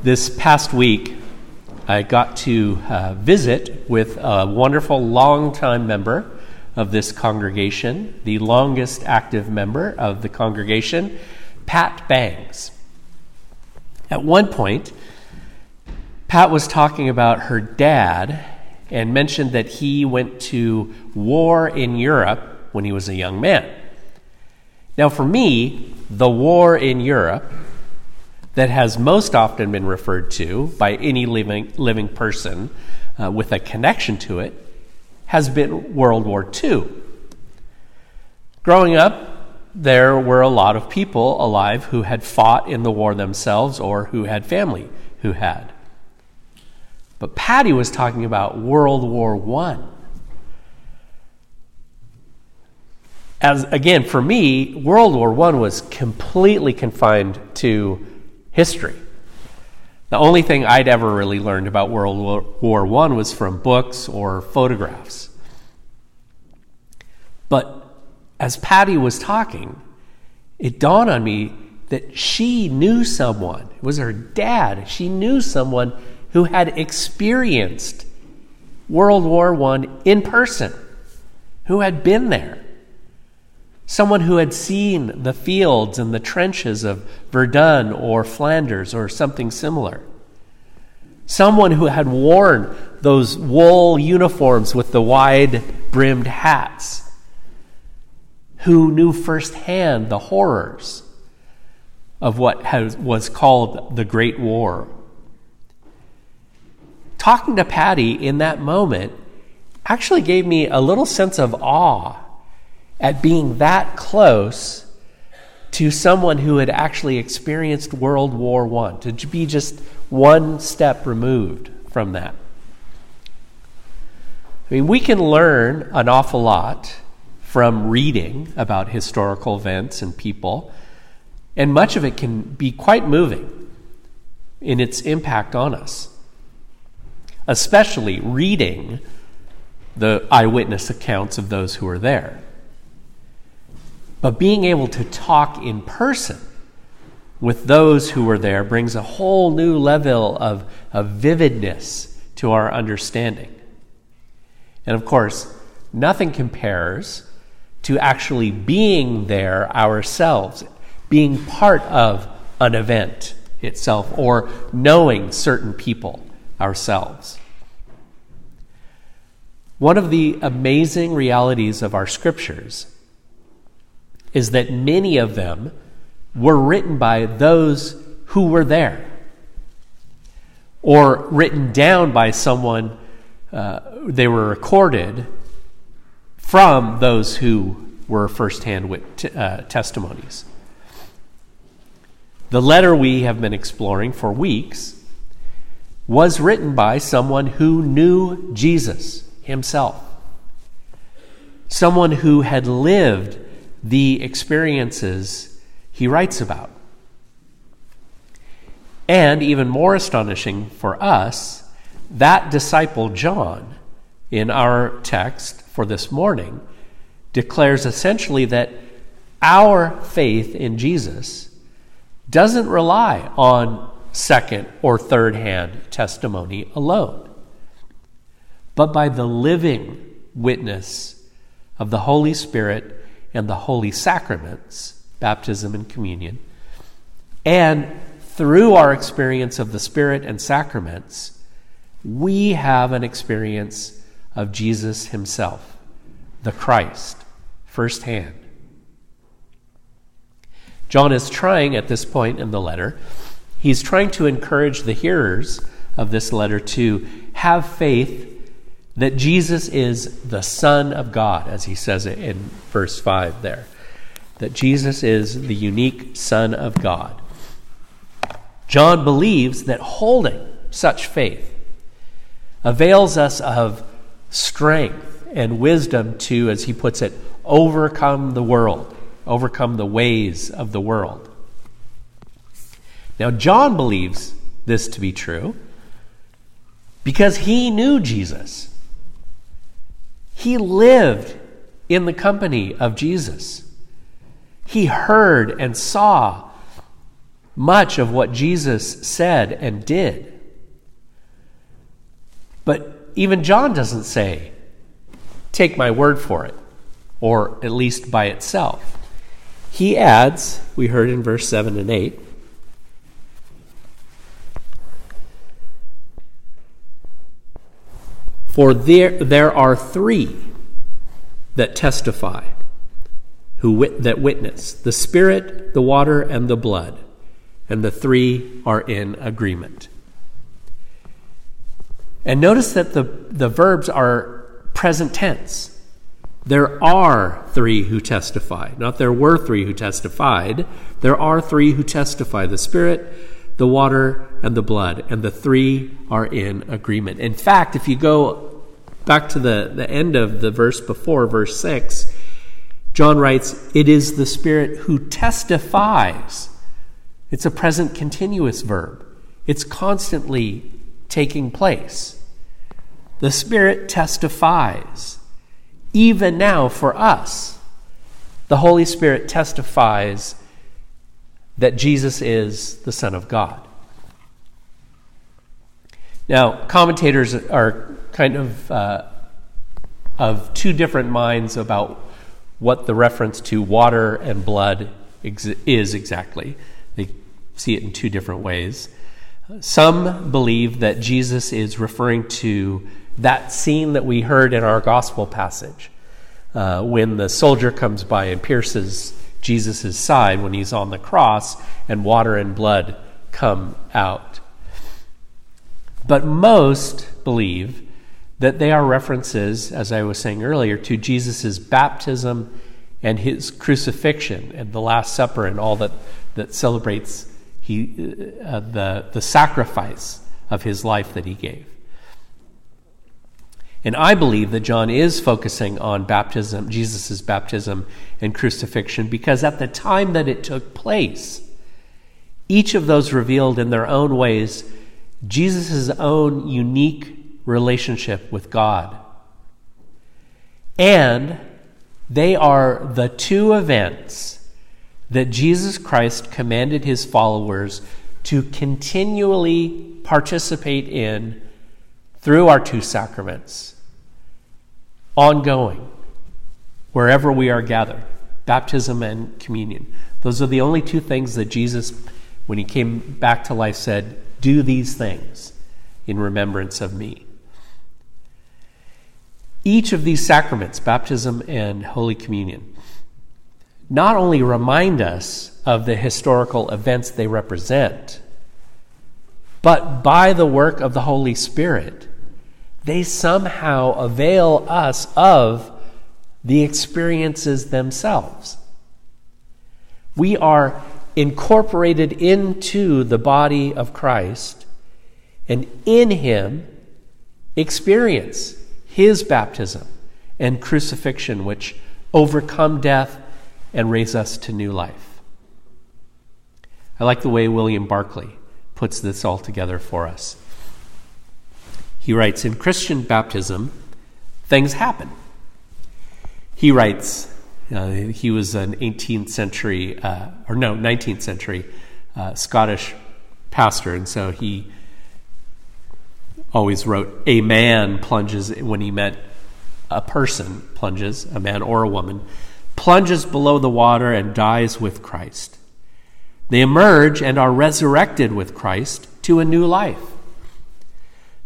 This past week, I got to uh, visit with a wonderful longtime member of this congregation, the longest active member of the congregation, Pat Bangs. At one point, Pat was talking about her dad and mentioned that he went to war in Europe when he was a young man. Now, for me, the war in Europe that has most often been referred to by any living, living person uh, with a connection to it has been World War II. Growing up, there were a lot of people alive who had fought in the war themselves or who had family who had. But Patty was talking about World War I. As again, for me, World War I was completely confined to history. The only thing I'd ever really learned about World War I was from books or photographs. But as Patty was talking, it dawned on me that she knew someone. It was her dad. She knew someone who had experienced World War I in person, who had been there. Someone who had seen the fields and the trenches of Verdun or Flanders or something similar. Someone who had worn those wool uniforms with the wide brimmed hats. Who knew firsthand the horrors of what has, was called the Great War. Talking to Patty in that moment actually gave me a little sense of awe at being that close to someone who had actually experienced World War I, to be just one step removed from that. I mean, we can learn an awful lot from reading about historical events and people, and much of it can be quite moving in its impact on us, especially reading the eyewitness accounts of those who were there. But being able to talk in person with those who were there brings a whole new level of, of vividness to our understanding. And of course, nothing compares to actually being there ourselves, being part of an event itself, or knowing certain people ourselves. One of the amazing realities of our scriptures is that many of them were written by those who were there or written down by someone, uh, they were recorded from those who were firsthand wit- uh, testimonies. The letter we have been exploring for weeks was written by someone who knew Jesus himself, someone who had lived the experiences he writes about. And even more astonishing for us, that disciple John, in our text for this morning, declares essentially that our faith in Jesus doesn't rely on second or third hand testimony alone, but by the living witness of the Holy Spirit and the holy sacraments, baptism and communion. And through our experience of the Spirit and sacraments, we have an experience of Jesus Himself, the Christ, firsthand. John is trying at this point in the letter, he's trying to encourage the hearers of this letter to have faith that Jesus is the Son of God, as he says it in verse 5 there. That Jesus is the unique Son of God. John believes that holding such faith avails us of strength and wisdom to, as he puts it, overcome the world, overcome the ways of the world. Now, John believes this to be true because he knew Jesus. He lived in the company of Jesus. He heard and saw much of what Jesus said and did. But even John doesn't say, take my word for it, or at least by itself. He adds, we heard in verse 7 and 8, For there, there are three that testify, who wit, that witness the Spirit, the water, and the blood, and the three are in agreement. And notice that the, the verbs are present tense. There are three who testify. Not there were three who testified. There are three who testify the Spirit, the water, and the blood. And the three are in agreement. In fact, if you go back to the, the end of the verse before, verse 6, John writes, It is the Spirit who testifies. It's a present continuous verb, it's constantly taking place. The Spirit testifies. Even now, for us, the Holy Spirit testifies that Jesus is the Son of God. Now, commentators are kind of uh, of two different minds about what the reference to water and blood ex- is exactly. They see it in two different ways. Some believe that Jesus is referring to that scene that we heard in our gospel passage uh, when the soldier comes by and pierces Jesus' side when he's on the cross and water and blood come out. But most believe that they are references, as I was saying earlier, to Jesus' baptism and his crucifixion and the Last Supper and all that, that celebrates he, uh, the, the sacrifice of his life that he gave. And I believe that John is focusing on baptism, Jesus' baptism and crucifixion, because at the time that it took place, each of those revealed in their own ways Jesus' own unique relationship with God. And they are the two events that Jesus Christ commanded his followers to continually participate in through our two sacraments, ongoing, wherever we are gathered baptism and communion. Those are the only two things that Jesus, when he came back to life, said, Do these things in remembrance of me. Each of these sacraments, baptism and Holy Communion, not only remind us of the historical events they represent, but by the work of the Holy Spirit, they somehow avail us of the experiences themselves. We are incorporated into the body of Christ and in Him experience his baptism and crucifixion, which overcome death and raise us to new life. I like the way William Barclay puts this all together for us. He writes In Christian baptism, things happen. He writes, uh, he was an 18th century, uh, or no, 19th century uh, Scottish pastor, and so he always wrote, a man plunges when he meant a person plunges, a man or a woman, plunges below the water and dies with Christ. They emerge and are resurrected with Christ to a new life.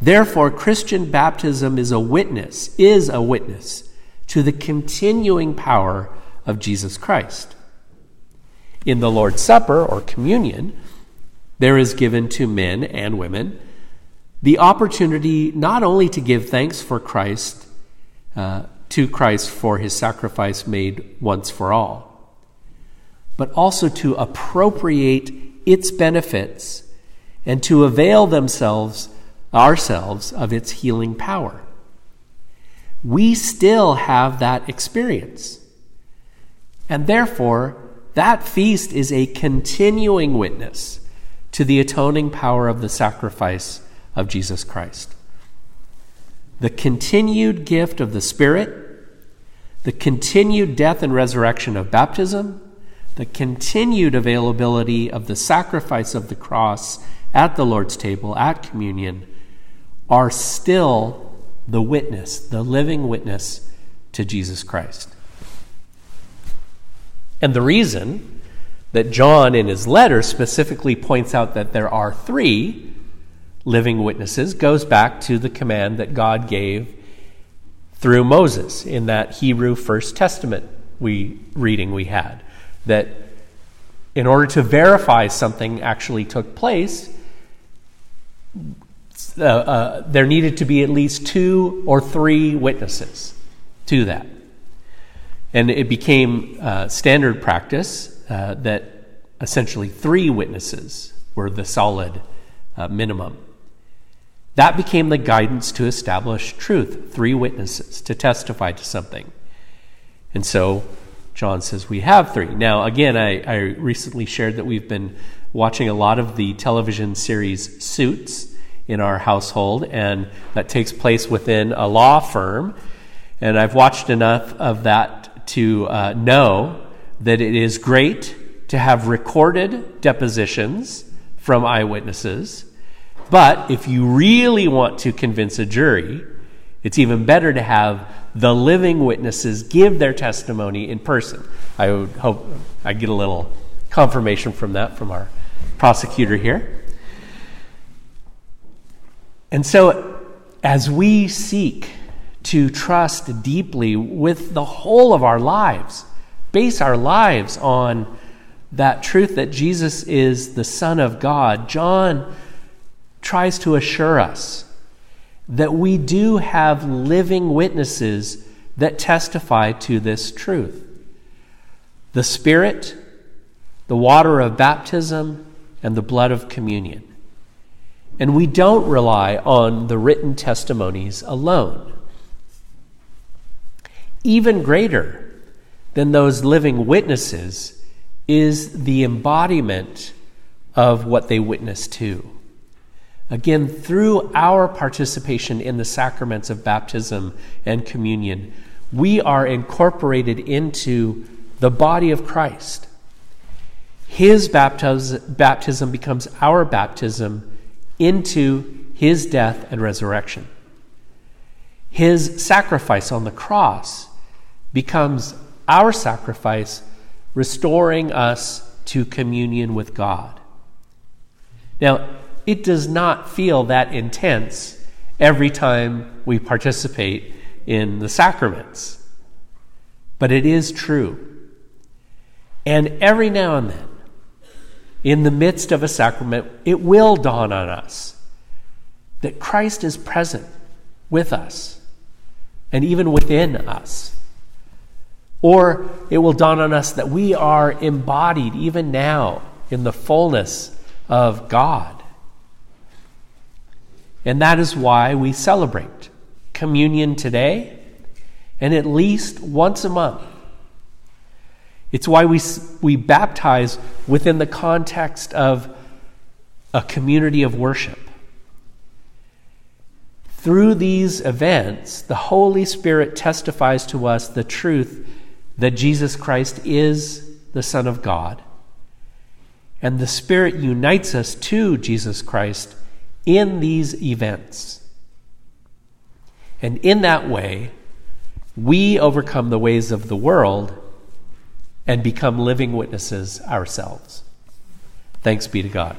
Therefore, Christian baptism is a witness, is a witness to the continuing power of Jesus Christ. In the Lord's Supper or communion, there is given to men and women the opportunity not only to give thanks for Christ, uh, to Christ for his sacrifice made once for all, but also to appropriate its benefits and to avail themselves, ourselves, of its healing power. We still have that experience. And therefore, that feast is a continuing witness to the atoning power of the sacrifice of Jesus Christ. The continued gift of the Spirit, the continued death and resurrection of baptism, the continued availability of the sacrifice of the cross at the Lord's table, at communion, are still the witness, the living witness to Jesus Christ. And the reason that John in his letter specifically points out that there are three living witnesses goes back to the command that God gave through Moses in that Hebrew First Testament we reading we had that in order to verify something actually took place uh, uh, there needed to be at least two or three witnesses to that and it became uh, standard practice uh, that essentially three witnesses were the solid uh, minimum that became the guidance to establish truth three witnesses to testify to something. And so John says we have three. Now, again, I, I recently shared that we've been watching a lot of the television series Suits in our household, and that takes place within a law firm. And I've watched enough of that to uh, know that it is great to have recorded depositions from eyewitnesses but if you really want to convince a jury, it's even better to have the living witnesses give their testimony in person. I would hope I get a little confirmation from that from our prosecutor here. And so, as we seek to trust deeply with the whole of our lives, base our lives on that truth that Jesus is the Son of God, John tries to assure us that we do have living witnesses that testify to this truth the Spirit, the water of baptism, and the blood of communion. And we don't rely on the written testimonies alone. Even greater than those living witnesses is the embodiment of what they witness to. Again, through our participation in the sacraments of baptism and communion, we are incorporated into the body of Christ. His baptism becomes our baptism into his death and resurrection. His sacrifice on the cross becomes our sacrifice, restoring us to communion with God. Now, it does not feel that intense every time we participate in the sacraments. But it is true. And every now and then, in the midst of a sacrament, it will dawn on us that Christ is present with us and even within us. Or it will dawn on us that we are embodied even now in the fullness of God. And that is why we celebrate communion today and at least once a month. It's why we, we baptize within the context of a community of worship. Through these events, the Holy Spirit testifies to us the truth that Jesus Christ is the Son of God. And the Spirit unites us to Jesus Christ in these events. And in that way, we overcome the ways of the world and become living witnesses ourselves. Thanks be to God.